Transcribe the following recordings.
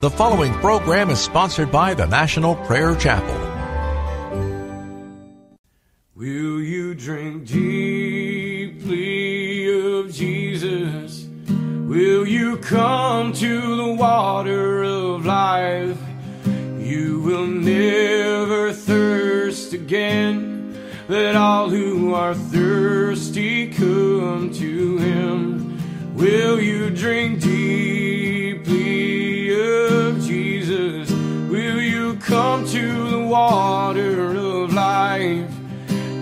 The following program is sponsored by the National Prayer Chapel. Will you drink deeply of Jesus? Will you come to the water of life? You will never thirst again. Let all who are thirsty come to him. Will you drink deeply come to the water of life?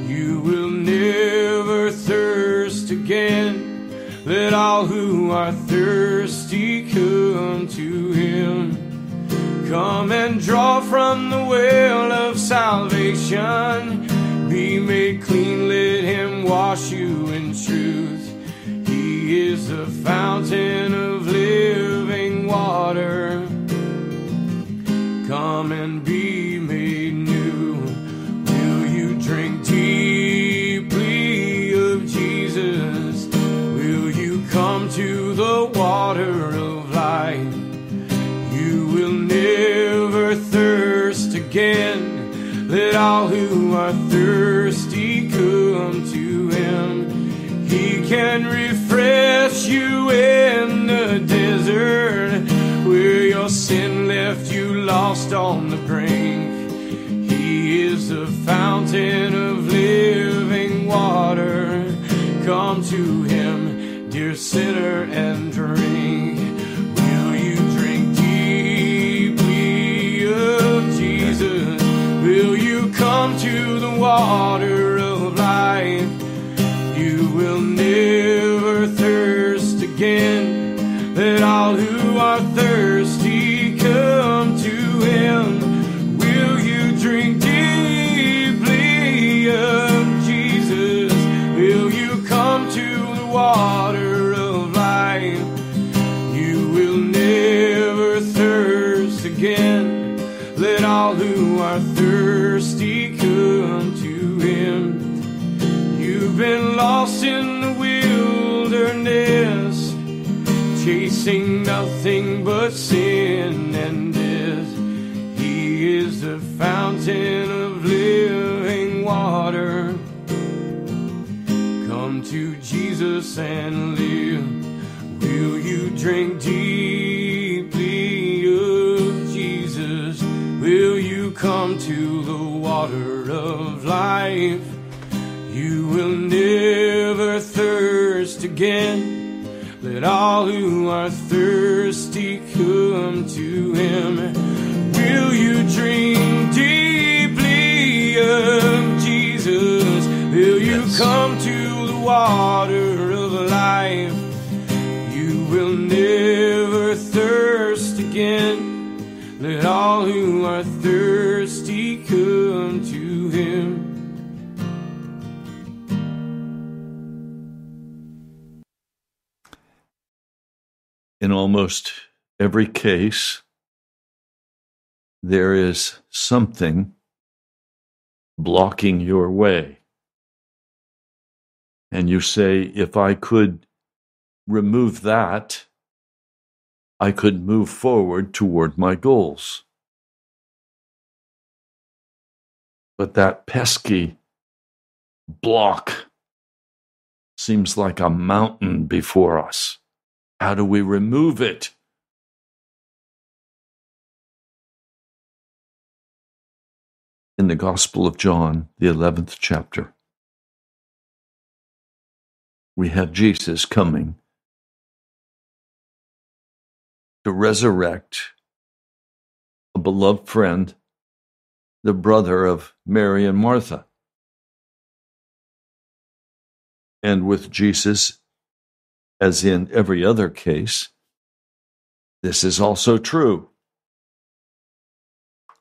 You will never thirst again. Let all who are thirsty come to him. Come and draw from the well of salvation. Be made clean, let him wash you in truth. He is the fountain of living water. Come and be made new. Will you drink deeply of Jesus? Will you come to the water of life? You will never thirst again. Let all who are thirsty come to him. He can refresh you in the desert where your sin left you lost on the brink. He is the fountain of living water. Come to him, dear sinner, and drink. Will you drink deeply of Jesus? Will you come to the water nothing but sin and death. He is the fountain of living water. Come to Jesus and live. Will you drink deeply of Jesus? Will you come to the water of life? You will never thirst again. Let all who are thirsty come to him. Will you drink deeply of Jesus? Will you Yes. come to the water of life? You will never thirst again. Let all who are thirsty come in almost every case, there is something blocking your way. And you say, if I could remove that, I could move forward toward my goals. But that pesky block seems like a mountain before us. How do we remove it? In the Gospel of John, the 11th chapter, we have Jesus coming to resurrect a beloved friend, the brother of Mary and Martha. And with Jesus as in every other case, this is also true.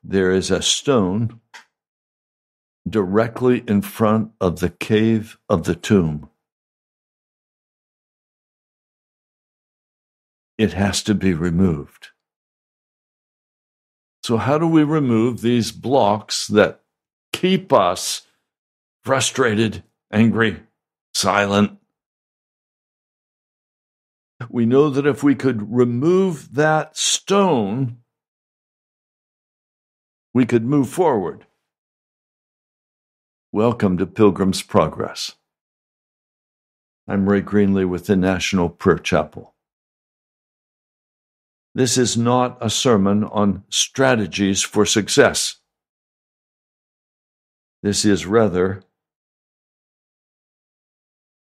There is a stone directly in front of the cave of the tomb. It has to be removed. So, how do we remove these blocks that keep us frustrated, angry, silent? We know that if we could remove that stone we could move forward. Welcome to Pilgrim's Progress. I'm Ray Greenley with the National Prayer Chapel. This is not a sermon on strategies for success. This is rather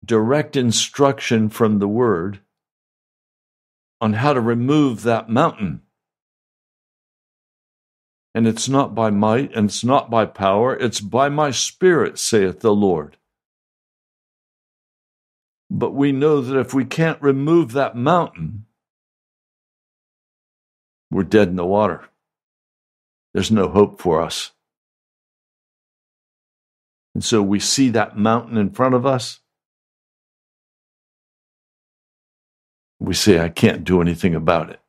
direct instruction from the Word on how to remove that mountain. And it's not by might and it's not by power, it's by my Spirit, saith the Lord. But we know that if we can't remove that mountain, we're dead in the water. There's no hope for us. And so we see that mountain in front of us. We say, I can't do anything about it.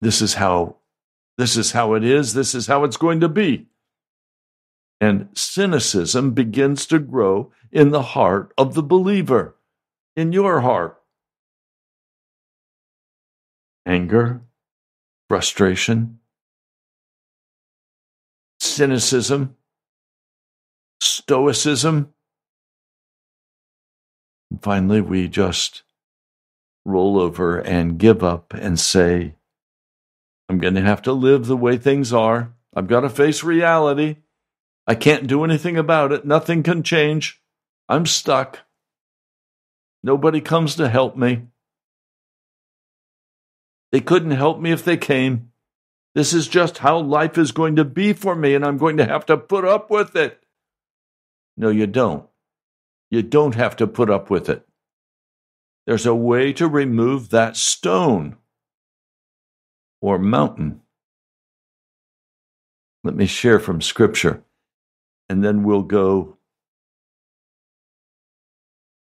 This is how this is how it is. This is how it's going to be. And cynicism begins to grow in the heart of the believer, in your heart. Anger, frustration, cynicism, stoicism. And finally, we just roll over and give up and say, I'm going to have to live the way things are. I've got to face reality. I can't do anything about it. Nothing can change. I'm stuck. Nobody comes to help me. They couldn't help me if they came. This is just how life is going to be for me, and I'm going to have to put up with it. No, you don't. You don't have to put up with it. There's a way to remove that stone or mountain. Let me share from Scripture, and then we'll go.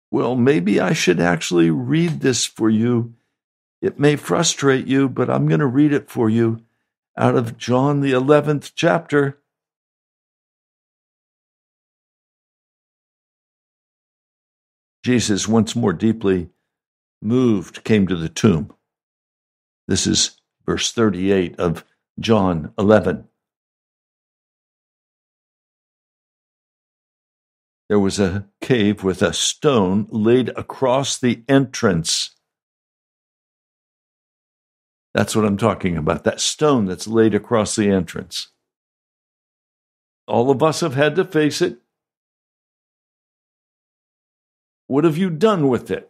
Well, maybe I should actually read this for you. It may frustrate you, but I'm going to read it for you out of John, the 11th chapter. Jesus, once more deeply moved, came to the tomb. This is verse 38 of John 11. There was a cave with a stone laid across the entrance. That's what I'm talking about, that stone that's laid across the entrance. All of us have had to face it. What have you done with it?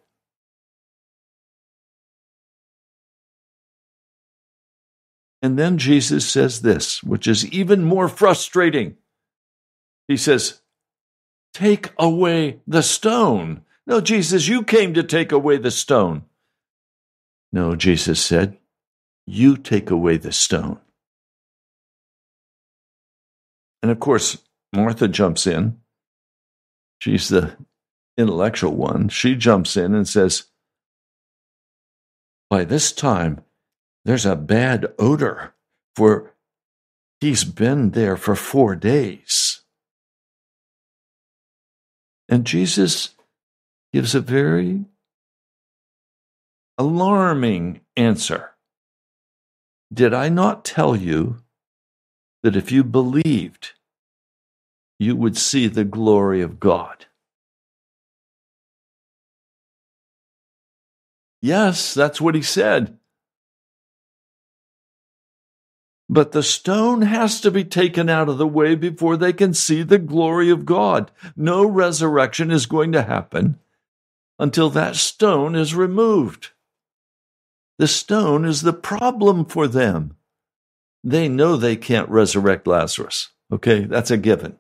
And then Jesus says this, which is even more frustrating. He says, Take away the stone. No, Jesus, you came to take away the stone. No, Jesus said, You take away the stone. And of course, Martha jumps in. She's the intellectual one. She jumps in and says, By this time, there's a bad odor, for he's been there for four days. And Jesus gives a very alarming answer. Did I not tell you that if you believed, you would see the glory of God? Yes, that's what he said. But the stone has to be taken out of the way before they can see the glory of God. No resurrection is going to happen until that stone is removed. The stone is the problem for them. They know they can't resurrect Lazarus. Okay, that's a given.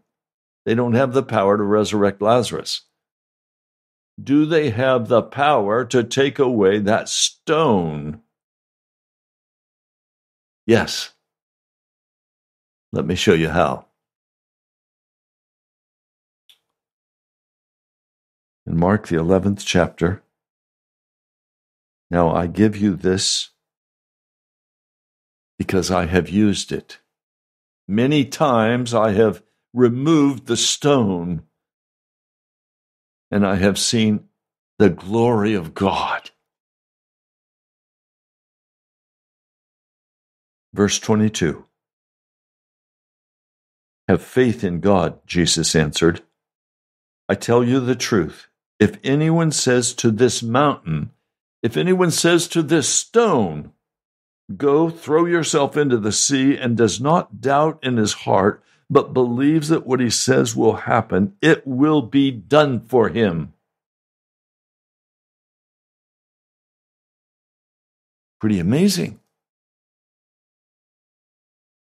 They don't have the power to resurrect Lazarus. Do they have the power to take away that stone? Yes. Let me show you how. In Mark, the 11th chapter, now I give you this because I have used it. Many times I have removed the stone and I have seen the glory of God. Verse 22 Have faith in God, Jesus answered. I tell you the truth. If anyone says to this mountain, if anyone says to this stone, Go throw yourself into the sea, and does not doubt in his heart, but believes that what he says will happen, it will be done for him. Pretty amazing.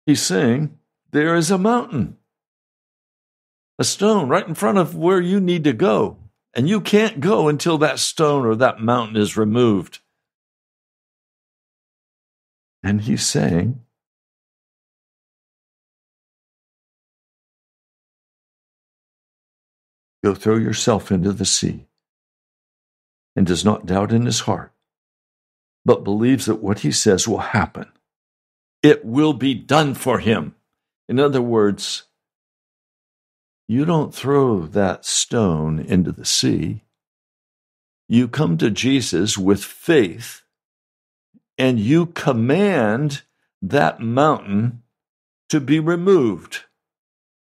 He's saying, There is a mountain, a stone right in front of where you need to go. And you can't go until that stone or that mountain is removed. And he's saying, Go throw yourself into the sea, and does not doubt in his heart, but believes that what he says will happen. It will be done for him. In other words, you don't throw that stone into the sea. You come to Jesus with faith and you command that mountain to be removed.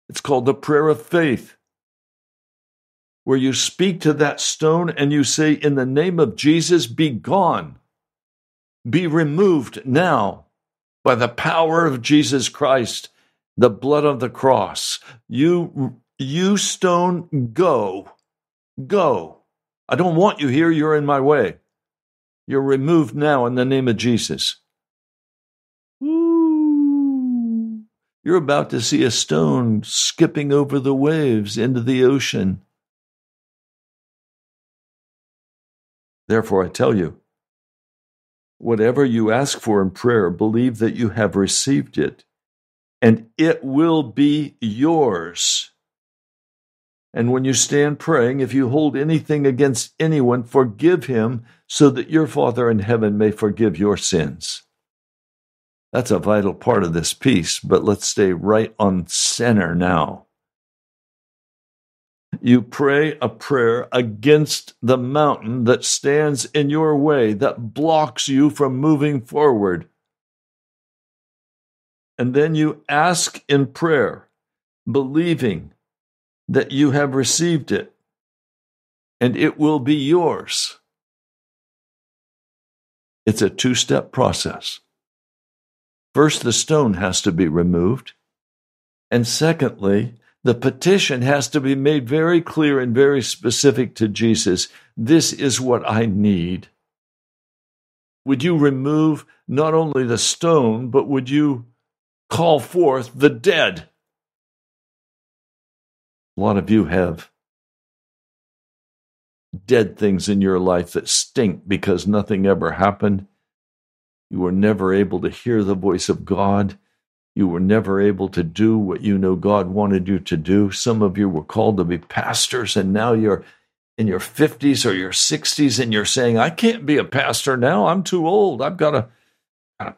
It's called the prayer of faith, where you speak to that stone and you say, In the name of Jesus, be gone, be removed now by the power of Jesus Christ, the blood of the cross. You you stone, go. Go. I don't want you here. You're in my way. You're removed now in the name of Jesus. You're about to see a stone skipping over the waves into the ocean. Therefore, I tell you, whatever you ask for in prayer, believe that you have received it, and it will be yours. And when you stand praying, if you hold anything against anyone, forgive him so that your Father in heaven may forgive your sins. That's a vital part of this piece, but let's stay right on center now. You pray a prayer against the mountain that stands in your way, that blocks you from moving forward. And then you ask in prayer, believing that you have received it, and it will be yours. It's a two step process. First, the stone has to be removed. And secondly, the petition has to be made very clear and very specific to Jesus. This is what I need. Would you remove not only the stone, but would you call forth the dead? A lot of you have dead things in your life that stink because nothing ever happened. You were never able to hear the voice of God. You were never able to do what you know God wanted you to do. Some of you were called to be pastors, and now you're in your 50s or your 60s, and you're saying, I can't be a pastor now. I'm too old. I've got to,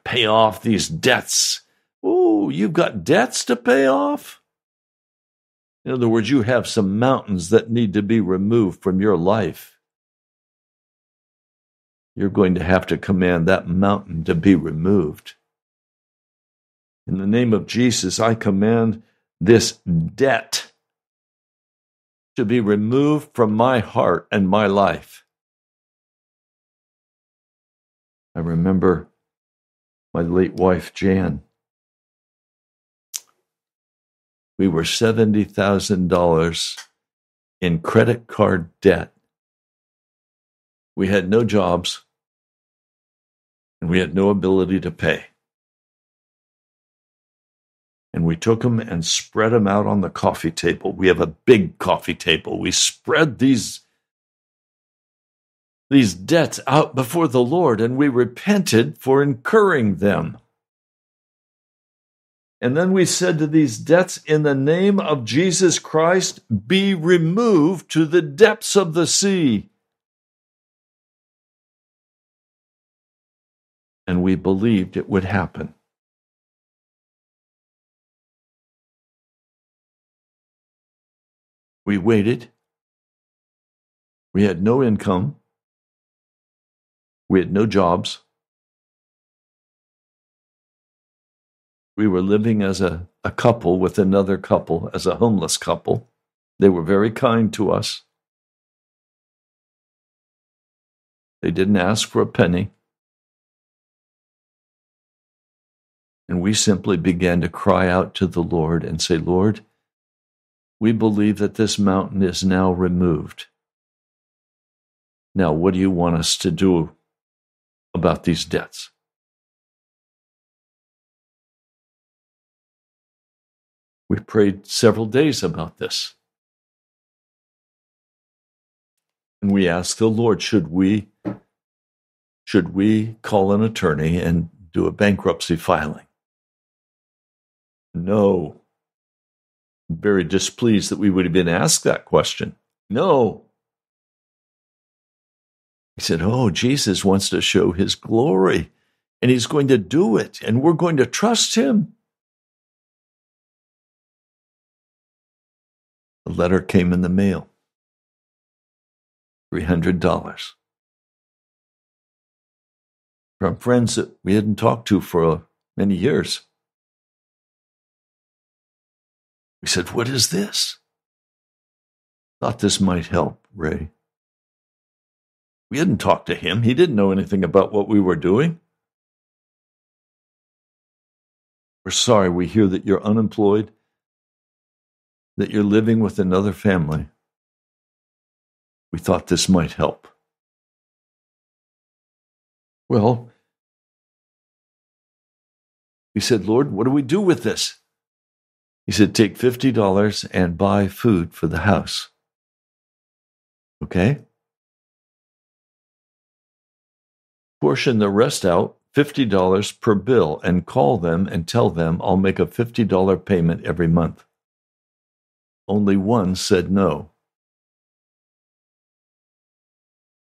pay off these debts. Oh, you've got debts to pay off? In other words, you have some mountains that need to be removed from your life. You're going to have to command that mountain to be removed. In the name of Jesus, I command this debt to be removed from my heart and my life. I remember my late wife, Jan. we were $70,000 in credit card debt. We had no jobs and we had no ability to pay. And we took them and spread them out on the coffee table. We have a big coffee table. We spread these, these debts out before the Lord and we repented for incurring them. And then we said to these debts, in the name of Jesus Christ, be removed to the depths of the sea. And we believed it would happen. We waited. We had no income. We had no jobs. We were living as a, a couple with another couple, as a homeless couple. They were very kind to us. They didn't ask for a penny. And we simply began to cry out to the Lord and say, Lord, we believe that this mountain is now removed. Now, what do you want us to do about these debts? We prayed several days about this. And we asked the Lord, should we should we call an attorney and do a bankruptcy filing? No. Very displeased that we would have been asked that question. No. He said, Oh, Jesus wants to show his glory, and he's going to do it, and we're going to trust him. A letter came in the mail $300 from friends that we hadn't talked to for many years. We said, What is this? Thought this might help, Ray. We hadn't talked to him. He didn't know anything about what we were doing. We're sorry we hear that you're unemployed, that you're living with another family. We thought this might help. Well, he said, Lord, what do we do with this? He said, take $50 and buy food for the house. Okay? Portion the rest out, $50 per bill, and call them and tell them I'll make a $50 payment every month. Only one said no.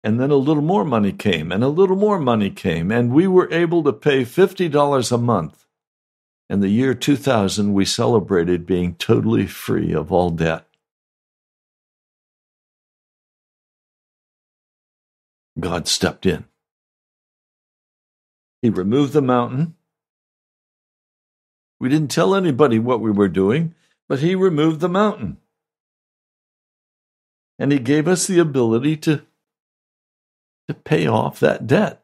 And then a little more money came, and a little more money came, and we were able to pay $50 a month. In the year 2000, we celebrated being totally free of all debt. God stepped in. He removed the mountain. We didn't tell anybody what we were doing, but He removed the mountain. And He gave us the ability to, to pay off that debt.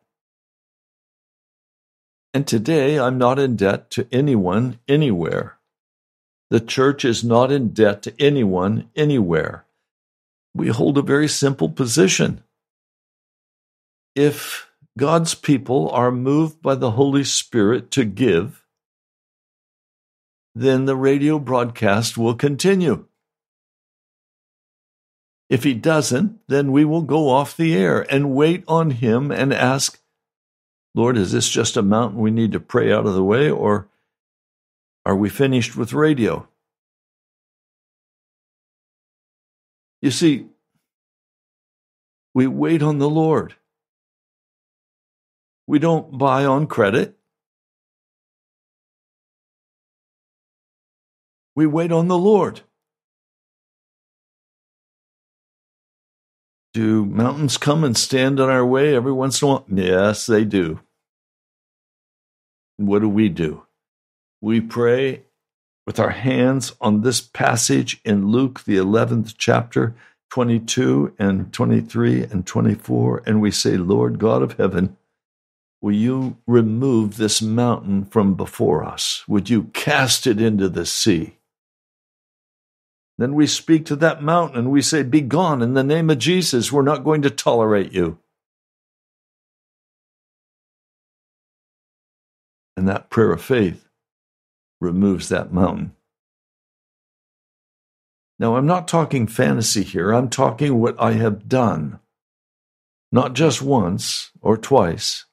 And today I'm not in debt to anyone anywhere. The church is not in debt to anyone anywhere. We hold a very simple position. If God's people are moved by the Holy Spirit to give, then the radio broadcast will continue. If he doesn't, then we will go off the air and wait on him and ask, Lord, is this just a mountain we need to pray out of the way, or are we finished with radio? You see, we wait on the Lord. We don't buy on credit. We wait on the Lord. Do mountains come and stand in our way every once in a while? Yes, they do. what do we do? We pray with our hands on this passage in Luke, the 11th chapter, 22 and 23 and 24, and we say, Lord God of heaven, will you remove this mountain from before us? Would you cast it into the sea? Then we speak to that mountain and we say, Be gone in the name of Jesus. We're not going to tolerate you. And that prayer of faith removes that mountain. Now, I'm not talking fantasy here. I'm talking what I have done. Not just once or twice,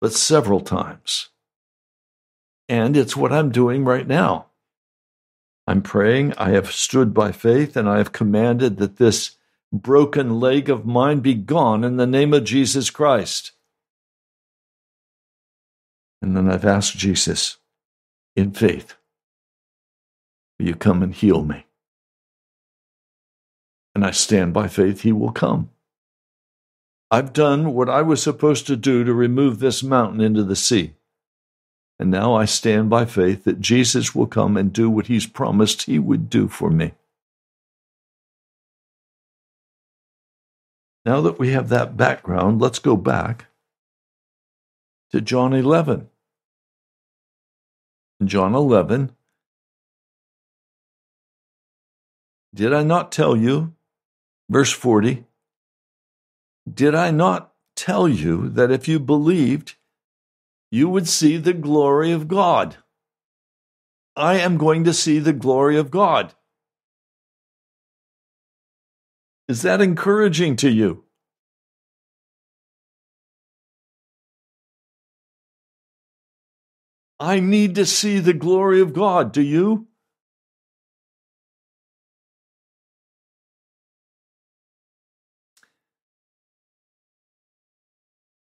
but several times. And it's what I'm doing right now. I'm praying, I have stood by faith, and I have commanded that this broken leg of mine be gone in the name of Jesus Christ. And then I've asked Jesus, in faith, will you come and heal me? And I stand by faith, he will come. I've done what I was supposed to do to remove this mountain into the sea. And now I stand by faith that Jesus will come and do what he's promised he would do for me. Now that we have that background, let's go back to John 11. In John 11, did I not tell you, verse 40, did I not tell you that if you believed, you would see the glory of God. I am going to see the glory of God. Is that encouraging to you? I need to see the glory of God. Do you?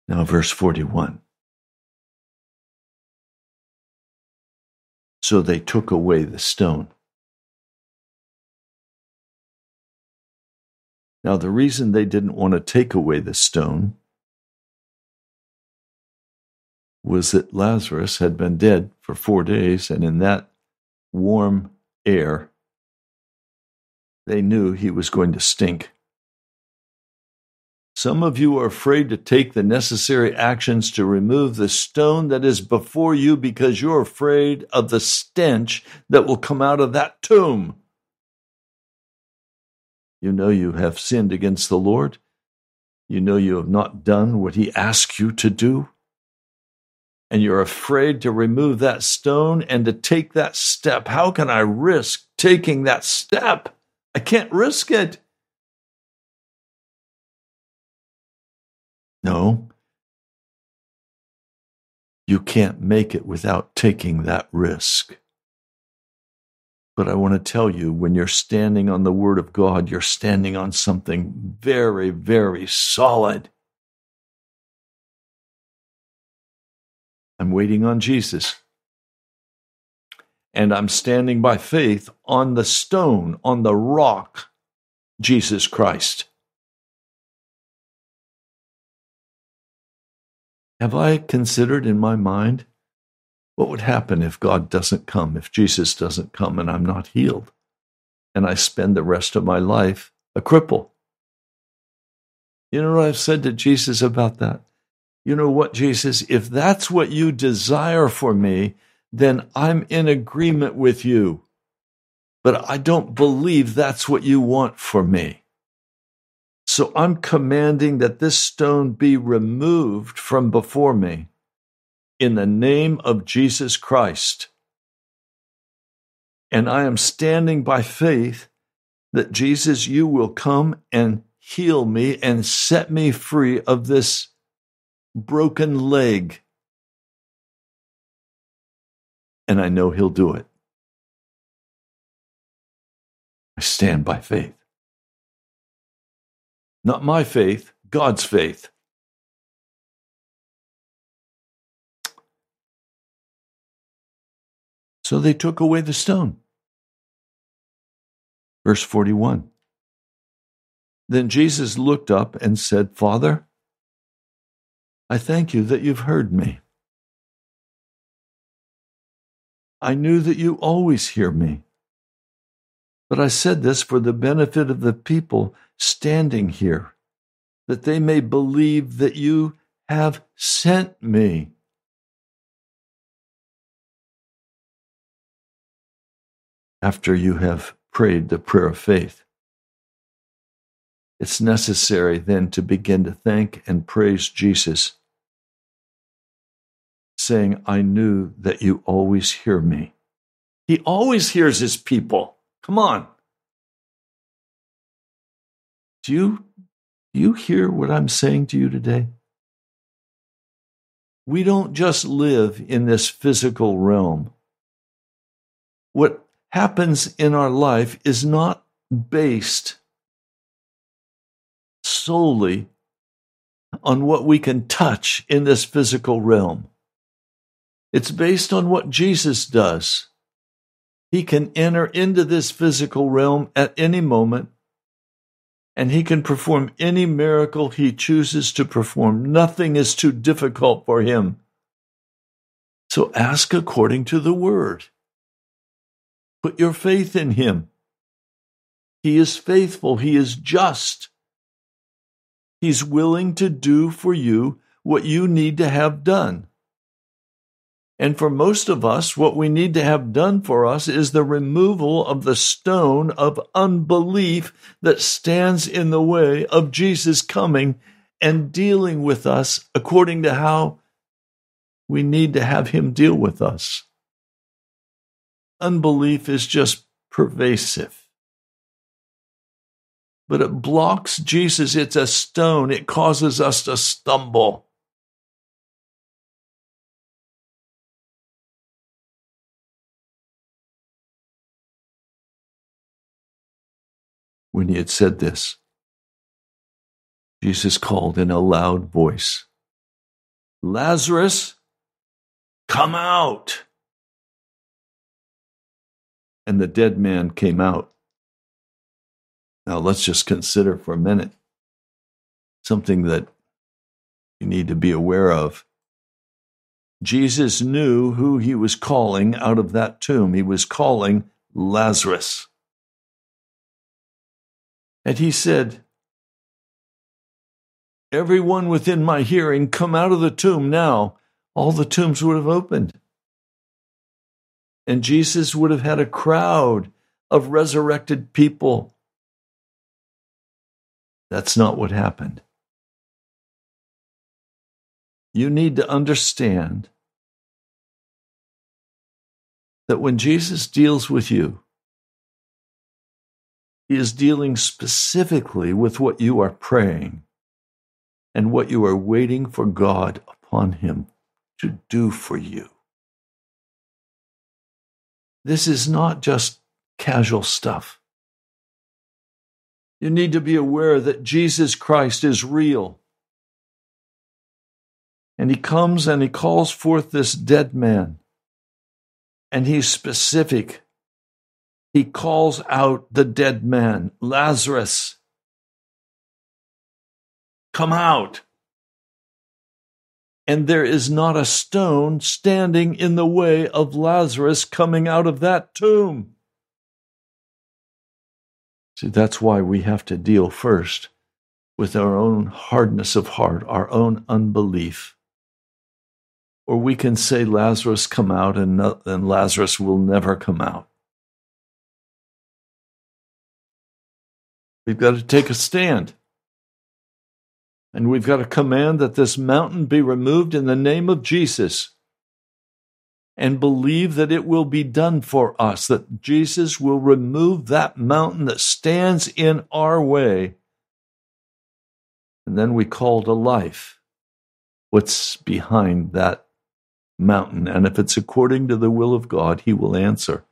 Now, verse 41. So they took away the stone. Now, the reason they didn't want to take away the stone was that Lazarus had been dead for four days, and in that warm air, they knew he was going to stink. Some of you are afraid to take the necessary actions to remove the stone that is before you because you're afraid of the stench that will come out of that tomb. You know you have sinned against the Lord. You know you have not done what He asked you to do. And you're afraid to remove that stone and to take that step. How can I risk taking that step? I can't risk it. No. You can't make it without taking that risk. But I want to tell you when you're standing on the Word of God, you're standing on something very, very solid. I'm waiting on Jesus. And I'm standing by faith on the stone, on the rock, Jesus Christ. Have I considered in my mind what would happen if God doesn't come, if Jesus doesn't come and I'm not healed, and I spend the rest of my life a cripple? You know what I've said to Jesus about that? You know what, Jesus? If that's what you desire for me, then I'm in agreement with you. But I don't believe that's what you want for me. So I'm commanding that this stone be removed from before me in the name of Jesus Christ. And I am standing by faith that Jesus, you will come and heal me and set me free of this broken leg. And I know He'll do it. I stand by faith. Not my faith, God's faith. So they took away the stone. Verse 41. Then Jesus looked up and said, Father, I thank you that you've heard me. I knew that you always hear me. But I said this for the benefit of the people standing here, that they may believe that you have sent me. After you have prayed the prayer of faith, it's necessary then to begin to thank and praise Jesus, saying, I knew that you always hear me. He always hears his people. Come on. Do you, do you hear what I'm saying to you today? We don't just live in this physical realm. What happens in our life is not based solely on what we can touch in this physical realm. It's based on what Jesus does. He can enter into this physical realm at any moment and he can perform any miracle he chooses to perform. Nothing is too difficult for him. So ask according to the word. Put your faith in him. He is faithful. He is just. He's willing to do for you what you need to have done. And for most of us, what we need to have done for us is the removal of the stone of unbelief that stands in the way of Jesus coming and dealing with us according to how we need to have him deal with us. Unbelief is just pervasive. But it blocks Jesus. It's a stone. It causes us to stumble. When he had said this, Jesus called in a loud voice, Lazarus, Come out! And the dead man came out. Now let's just consider for a minute something that you need to be aware of. Jesus knew who he was calling out of that tomb. He was calling Lazarus. And he said, Everyone within my hearing, come out of the tomb now all the tombs would have opened. And Jesus would have had a crowd of resurrected people. That's not what happened. You need to understand that when Jesus deals with you, he is dealing specifically with what you are praying and what you are waiting for God upon him to do for you. This is not just casual stuff. You need to be aware that Jesus Christ is real. And he comes and he calls forth this dead man. And he's specific. He calls out the dead man, Lazarus, come out and there is not a stone standing in the way of Lazarus coming out of that tomb. See, that's why we have to deal first with our own hardness of heart, our own unbelief. Or we can say, Lazarus, come out, and, and Lazarus will never come out. We've got to take a stand. And we've got to command that this mountain be removed in the name of Jesus and believe that it will be done for us, that Jesus will remove that mountain that stands in our way. And then we call to life what's behind that mountain. And if it's according to the will of God, He will answer.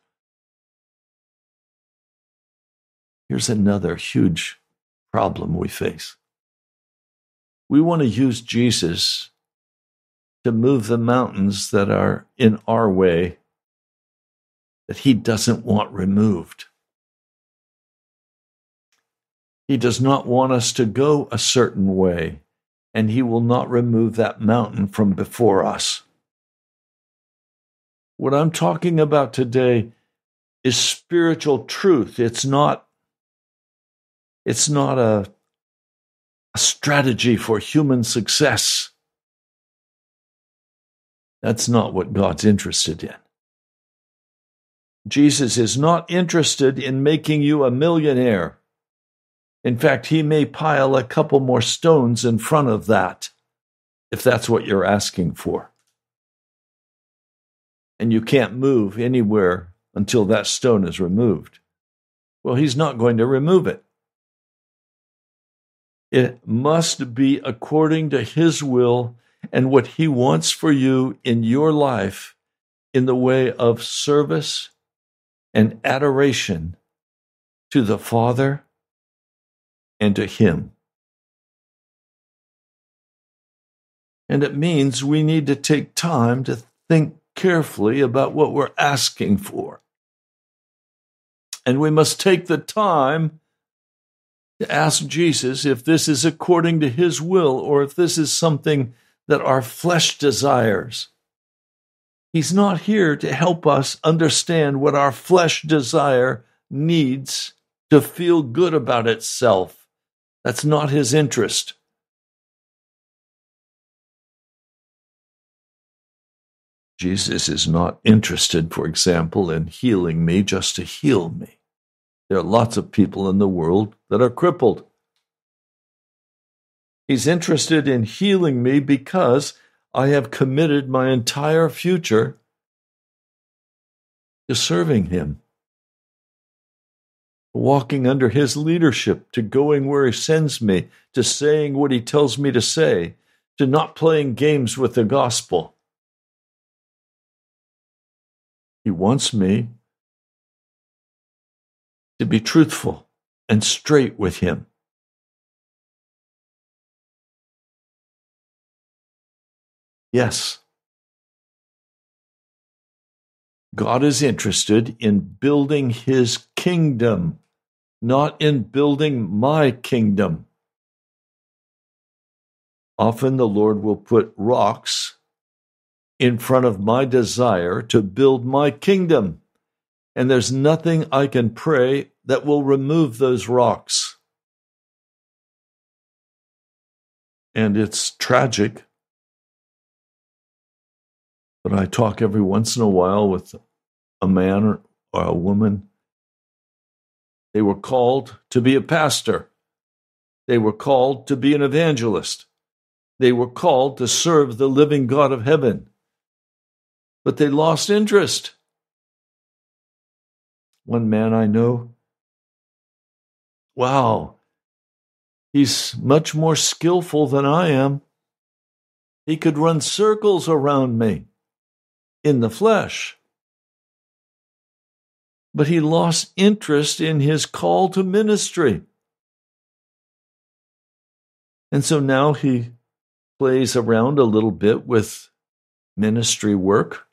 Here's another huge problem we face we want to use Jesus to move the mountains that are in our way that he doesn't want removed. He does not want us to go a certain way, and he will not remove that mountain from before us. What I'm talking about today is spiritual truth. It's not it's not a a strategy for human success. That's not what God's interested in. Jesus is not interested in making you a millionaire. In fact, he may pile a couple more stones in front of that, if that's what you're asking for. And you can't move anywhere until that stone is removed. Well, he's not going to remove it. It must be according to His will and what He wants for you in your life in the way of service and adoration to the Father and to Him. And it means we need to take time to think carefully about what we're asking for. And we must take the time ask Jesus if this is according to his will or if this is something that our flesh desires. He's not here to help us understand what our flesh desire needs to feel good about itself. That's not his interest. Jesus is not interested, for example, in healing me just to heal me. There are lots of people in the world that are crippled. He's interested in healing me because I have committed my entire future to serving Him, walking under His leadership, to going where He sends me, to saying what He tells me to say, to not playing games with the gospel. He wants me to be truthful and straight with Him. Yes. God is interested in building his kingdom, not in building my kingdom. Often the Lord will put rocks in front of my desire to build my kingdom, and there's nothing I can pray that will remove those rocks. And it's tragic but I talk every once in a while with a man or, or a woman. They were called to be a pastor. They were called to be an evangelist. They were called to serve the living God of heaven. But they lost interest. One man I know, wow, he's much more skillful than I am. He could run circles around me in the flesh. But he lost interest in his call to ministry. And so now he plays around a little bit with ministry work.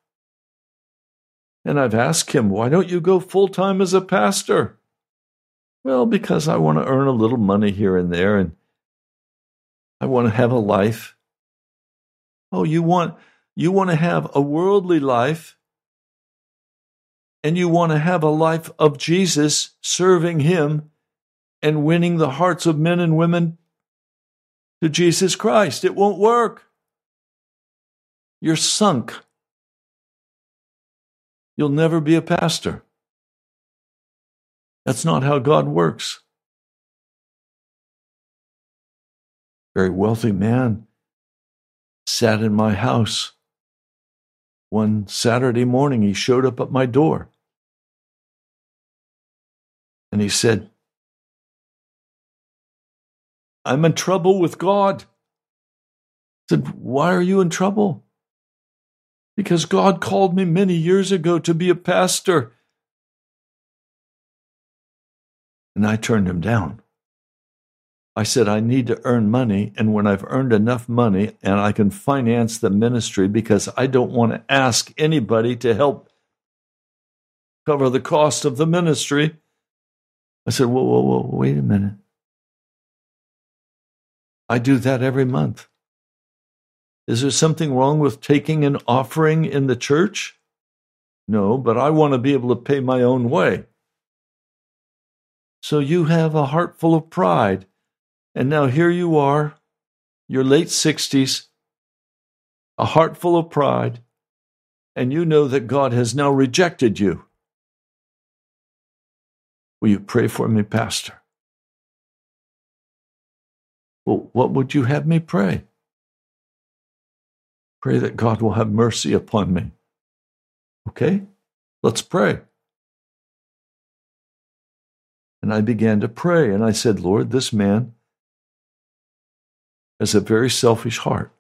And I've asked him, why don't you go full time as a pastor? Well, because I want to earn a little money here and there, and I want to have a life. Oh, you want you want to have a worldly life and you want to have a life of Jesus serving Him and winning the hearts of men and women to Jesus Christ. It won't work. You're sunk. You'll never be a pastor. That's not how God works. Very wealthy man sat in my house one Saturday morning, he showed up at my door. And he said, I'm in trouble with God. I said, Why are you in trouble? Because God called me many years ago to be a pastor. And I turned him down. I said, I need to earn money. And when I've earned enough money and I can finance the ministry, because I don't want to ask anybody to help cover the cost of the ministry. I said, whoa, whoa, whoa, wait a minute. I do that every month. Is there something wrong with taking an offering in the church? No, but I want to be able to pay my own way. So you have a heart full of pride and now here you are, your late 60s, a heart full of pride, and you know that God has now rejected you. Will you pray for me, Pastor? Well, what would you have me pray? Pray that God will have mercy upon me. Okay? Let's pray. And I began to pray, and I said, Lord, this man has a very selfish heart.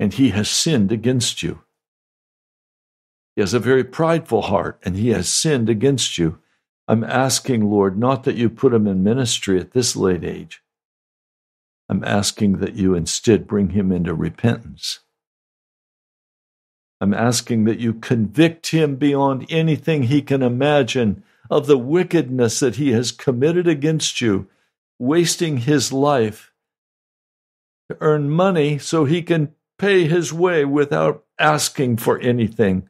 And he has sinned against you. He has a very prideful heart, and he has sinned against you. I'm asking, Lord, not that you put him in ministry at this late age. I'm asking that you instead bring him into repentance. I'm asking that you convict him beyond anything he can imagine of the wickedness that he has committed against you wasting his life to earn money so he can pay his way without asking for anything.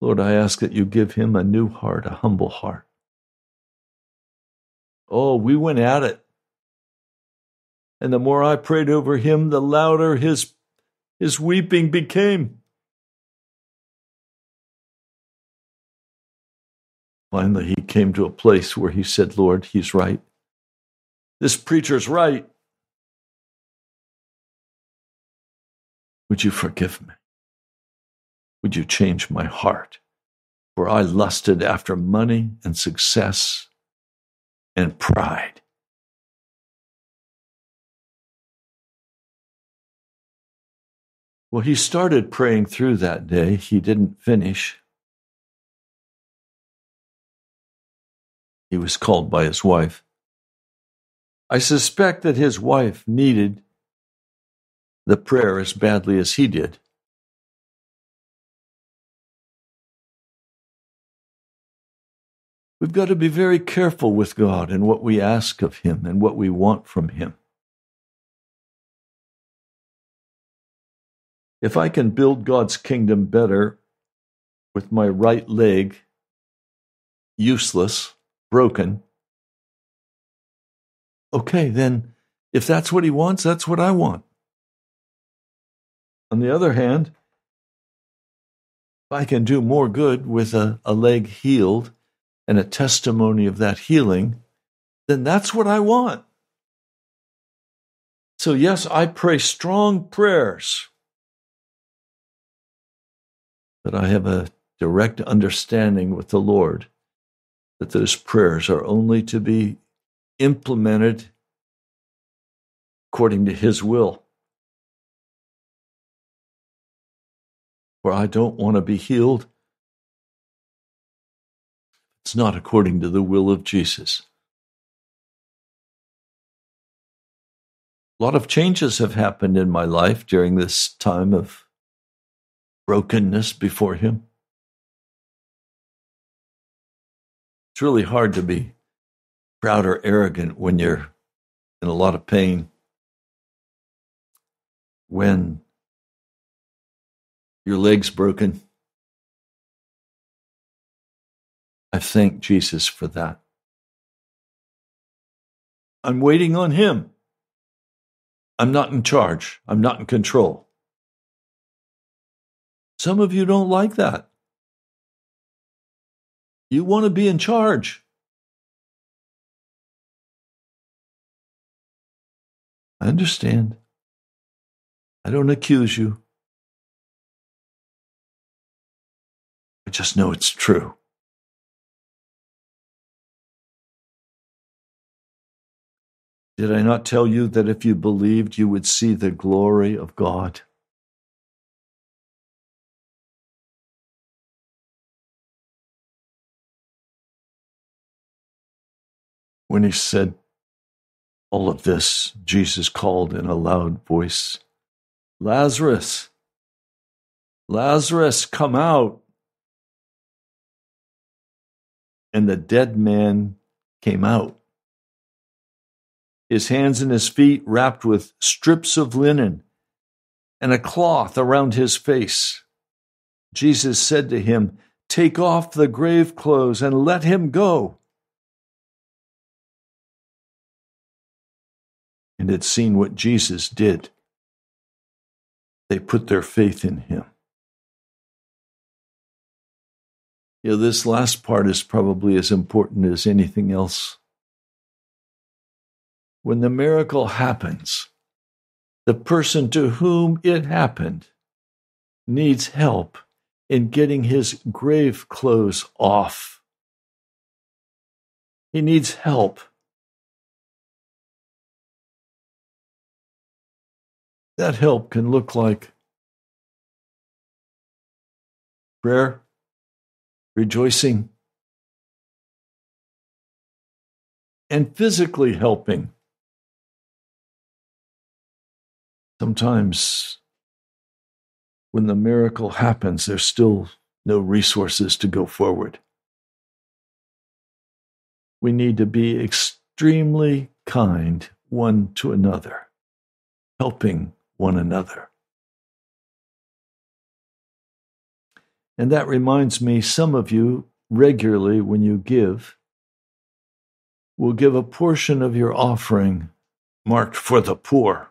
Lord, I ask that you give him a new heart, a humble heart. Oh, we went at it. And the more I prayed over him, the louder his, his weeping became. Finally, he came to a place where he said, Lord, he's right. This preacher's right. Would you forgive me? Would you change my heart? For I lusted after money and success and pride. Well, he started praying through that day. He didn't finish. He was called by his wife. I suspect that his wife needed the prayer as badly as he did. We've got to be very careful with God and what we ask of Him and what we want from Him. If I can build God's kingdom better with my right leg useless, broken, okay, then if that's what He wants, that's what I want. On the other hand, if I can do more good with a, a leg healed and a testimony of that healing, then that's what I want. So, yes, I pray strong prayers that I have a direct understanding with the Lord that those prayers are only to be implemented according to His will. For I don't want to be healed. It's not according to the will of Jesus. A lot of changes have happened in my life during this time of brokenness before Him. It's really hard to be proud or arrogant when you're in a lot of pain. When your leg's broken. I thank Jesus for that. I'm waiting on Him. I'm not in charge. I'm not in control. Some of you don't like that. You want to be in charge. I understand. I don't accuse you. I just know it's true. Did I not tell you that if you believed, you would see the glory of God? When he said all of this, Jesus called in a loud voice, Lazarus, Lazarus, come out and the dead man came out. His hands and his feet wrapped with strips of linen and a cloth around his face. Jesus said to him, Take off the grave clothes and let him go. And had seen what Jesus did. They put their faith in him. You know, this last part is probably as important as anything else. When the miracle happens, the person to whom it happened needs help in getting his grave clothes off. He needs help. That help can look like prayer, rejoicing, and physically helping. Sometimes, when the miracle happens, there's still no resources to go forward. We need to be extremely kind one to another, helping one another. And that reminds me, some of you regularly, when you give, will give a portion of your offering marked for the poor.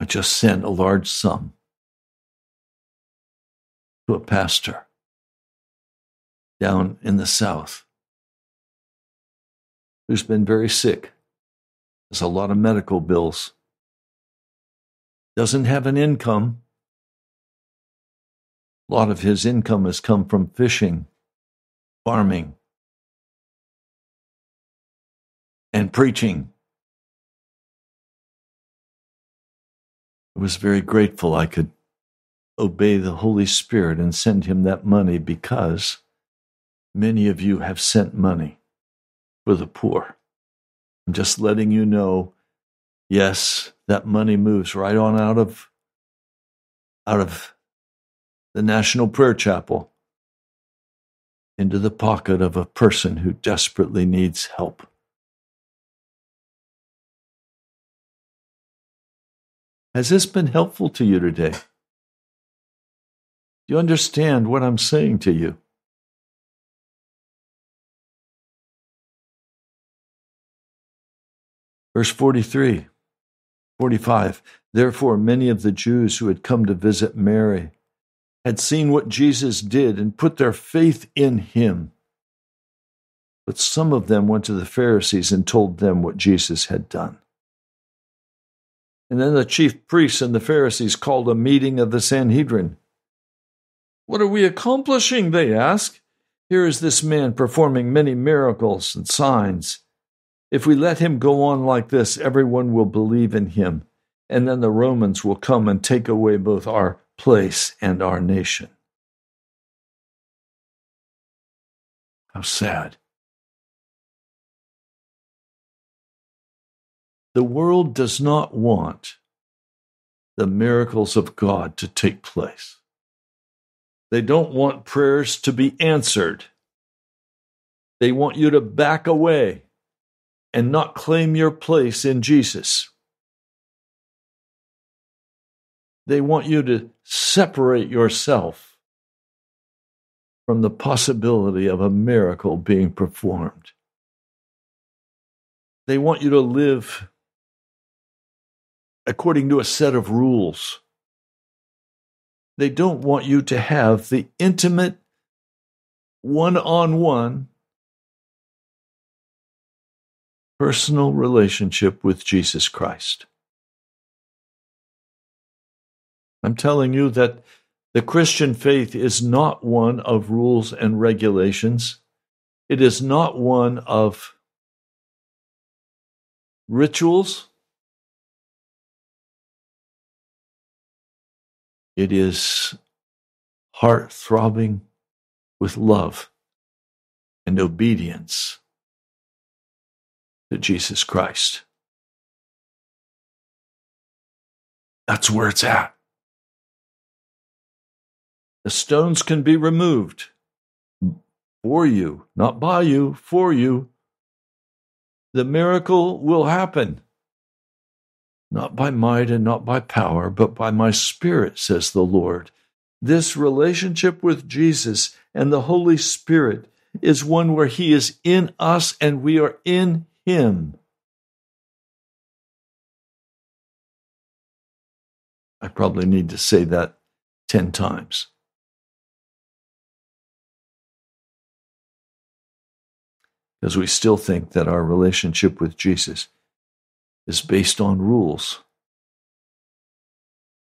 I just sent a large sum to a pastor down in the South who's been very sick. There's a lot of medical bills. Doesn't have an income. A lot of his income has come from fishing, farming, and preaching. I was very grateful I could obey the Holy Spirit and send him that money because many of you have sent money for the poor. I'm just letting you know, yes, that money moves right on out of out of the National Prayer Chapel into the pocket of a person who desperately needs help. Has this been helpful to you today? Do you understand what I'm saying to you? Verse 43, 45. Therefore, many of the Jews who had come to visit Mary had seen what Jesus did and put their faith in him. But some of them went to the Pharisees and told them what Jesus had done. And then the chief priests and the Pharisees called a meeting of the Sanhedrin. What are we accomplishing? They ask. Here is this man performing many miracles and signs. If we let him go on like this, everyone will believe in him, and then the Romans will come and take away both our place and our nation. How sad. The world does not want the miracles of God to take place. They don't want prayers to be answered. They want you to back away and not claim your place in Jesus. They want you to separate yourself from the possibility of a miracle being performed. They want you to live according to a set of rules. They don't want you to have the intimate, one on one personal relationship with Jesus Christ. I'm telling you that the Christian faith is not one of rules and regulations. It is not one of rituals. It is heart throbbing with love and obedience to Jesus Christ. That's where it's at. The stones can be removed for you, not by you, for you. The miracle will happen. Not by might and not by power, but by my spirit, says the Lord. This relationship with Jesus and the Holy Spirit is one where He is in us and we are in him. I probably need to say that 10 times. Because we still think that our relationship with Jesus is based on rules.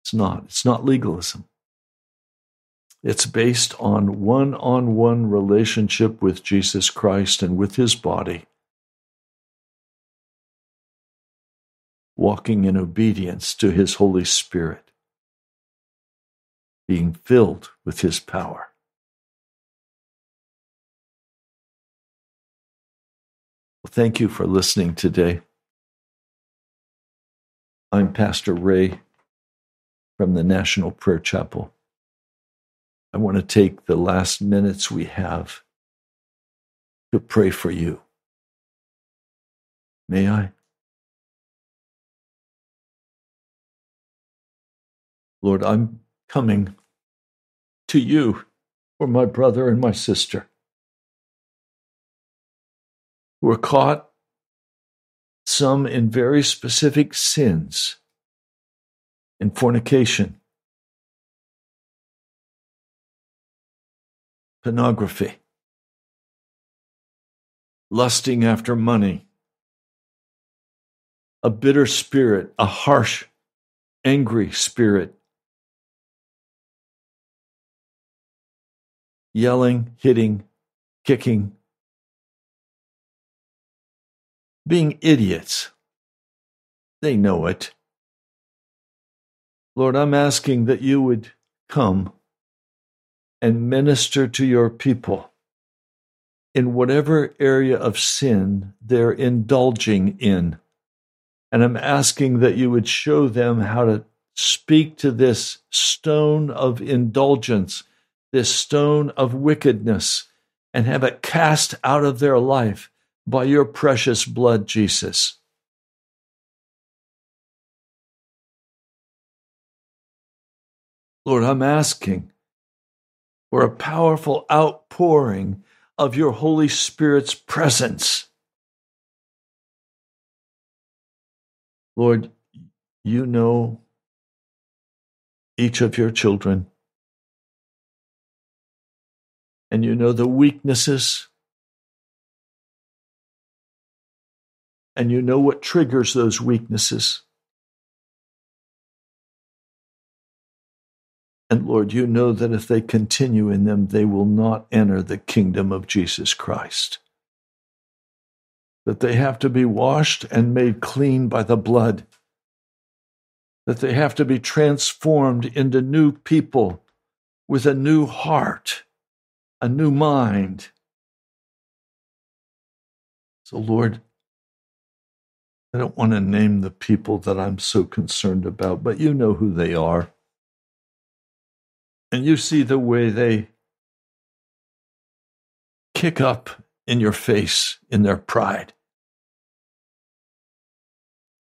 It's not. It's not legalism. It's based on one on one relationship with Jesus Christ and with his body walking in obedience to His Holy Spirit, being filled with His power. Well, thank you for listening today. I'm Pastor Ray from the National Prayer Chapel. I want to take the last minutes we have to pray for you. May I? Lord, I'm coming to you for my brother and my sister. Who are caught, some in very specific sins, in fornication, pornography, lusting after money, a bitter spirit, a harsh, angry spirit, yelling, hitting, kicking, being idiots. They know it. Lord, I'm asking that you would come and minister to your people in whatever area of sin they're indulging in. And I'm asking that you would show them how to speak to this stone of indulgence, this stone of wickedness, and have it cast out of their life by your precious blood, Jesus. Lord, I'm asking for a powerful outpouring of your Holy Spirit's presence. Lord, you know each of your children, and you know the weaknesses and you know what triggers those weaknesses. And Lord, you know that if they continue in them, they will not enter the kingdom of Jesus Christ. That they have to be washed and made clean by the blood. That they have to be transformed into new people with a new heart, a new mind. So, Lord, I don't want to name the people that I'm so concerned about, but you know who they are. And you see the way they kick up in your face in their pride,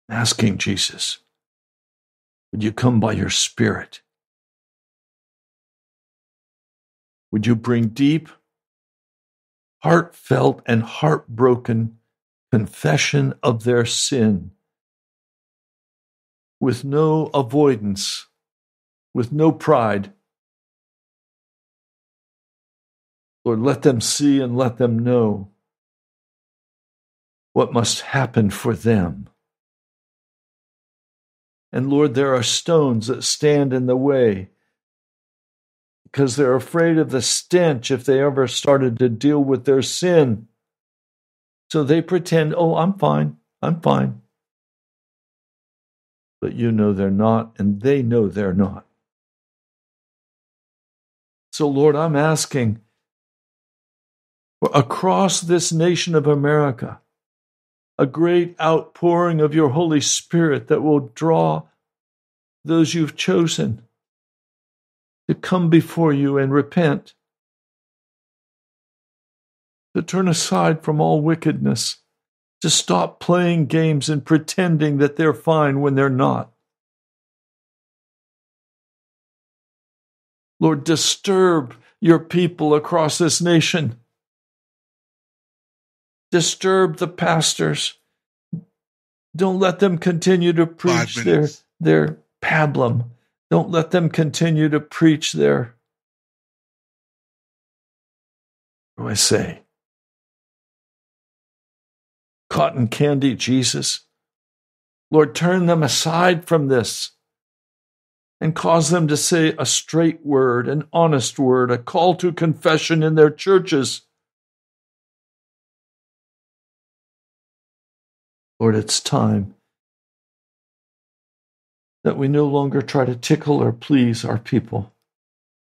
asking Jesus, Would you come by your Spirit? Would you bring deep, heartfelt, and heartbroken confession of their sin with no avoidance, with no pride. Lord, let them see and let them know what must happen for them. And Lord, there are stones that stand in the way because they're afraid of the stench if they ever started to deal with their sin. So they pretend, oh, I'm fine, I'm fine. But you know they're not, and they know they're not. So, Lord, I'm asking for across this nation of America a great outpouring of your Holy Spirit that will draw those you've chosen to come before you and repent to turn aside from all wickedness, to stop playing games and pretending that they're fine when they're not. Lord, disturb your people across this nation. Disturb the pastors. Don't let them continue to preach their, their pablum. Don't let them continue to preach their, what do I say? cotton candy Jesus. Lord, turn them aside from this and cause them to say a straight word, an honest word, a call to confession in their churches. Lord, it's time that we no longer try to tickle or please our people.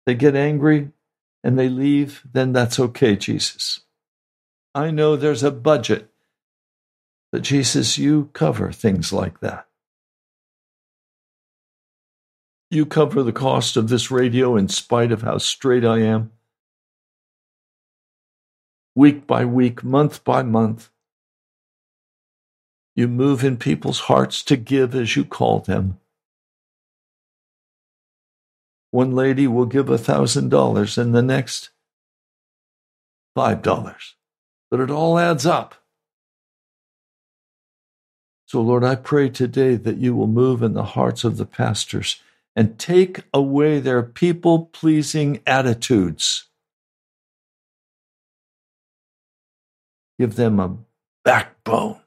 They get angry and they leave, then that's okay, Jesus. I know there's a budget but Jesus, you cover things like that. You cover the cost of this radio in spite of how straight I am. Week by week, month by month, you move in people's hearts to give as you call them. One lady will give a thousand dollars and the next five dollars. But it all adds up. So, Lord, I pray today that you will move in the hearts of the pastors and take away their people pleasing attitudes. Give them a backbone.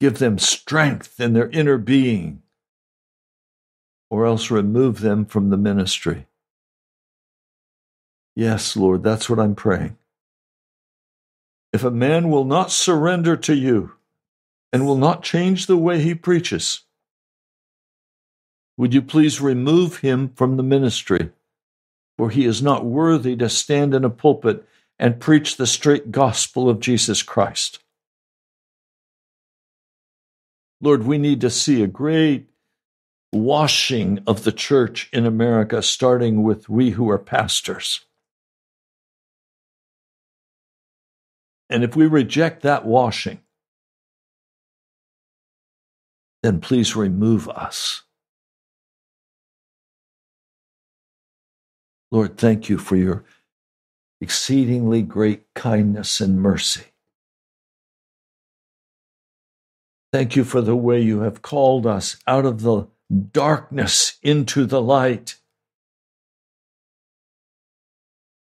Give them strength in their inner being, or else remove them from the ministry. Yes, Lord, that's what I'm praying. If a man will not surrender to you and will not change the way he preaches, would you please remove him from the ministry? For he is not worthy to stand in a pulpit and preach the straight gospel of Jesus Christ. Lord, we need to see a great washing of the church in America, starting with we who are pastors. And if we reject that washing, then please remove us. Lord, thank you for your exceedingly great kindness and mercy. Thank you for the way you have called us out of the darkness into the light.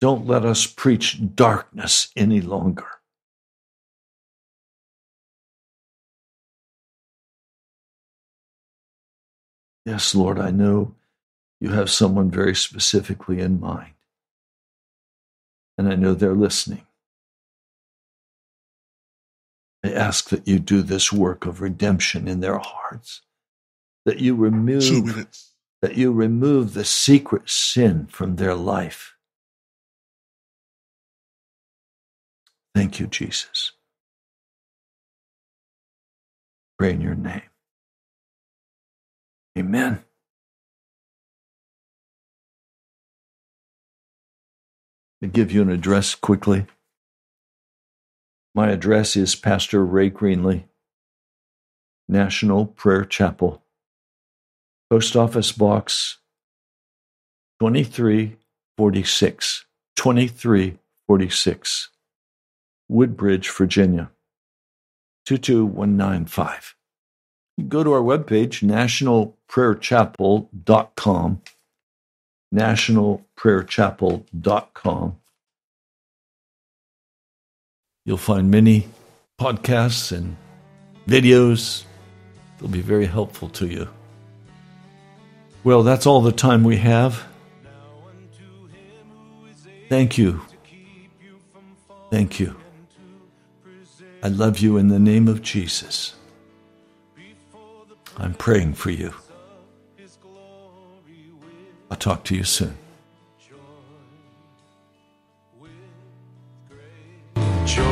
Don't let us preach darkness any longer. Yes, Lord, I know you have someone very specifically in mind. And I know they're listening. I ask that you do this work of redemption in their hearts, that you remove that you remove the secret sin from their life. Thank you, Jesus. Pray in your name. Amen. To give you an address quickly. My address is Pastor Ray Greenley, National Prayer Chapel, Post Office Box 2346, 2346, Woodbridge, Virginia 22195 go to our webpage, nationalprayerchapel.com, nationalprayerchapel.com. You'll find many podcasts and videos. They'll be very helpful to you. Well, that's all the time we have. Thank you. Thank you. I love you in the name of Jesus. I'm praying for you. I'll talk to you soon. Joy.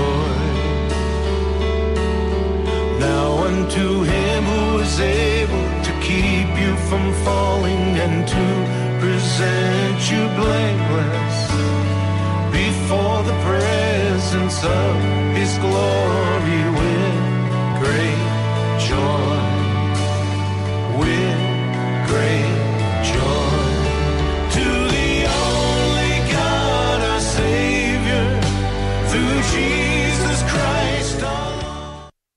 Now unto him who is able keep you from falling and to present you blameless before the presence of His glory.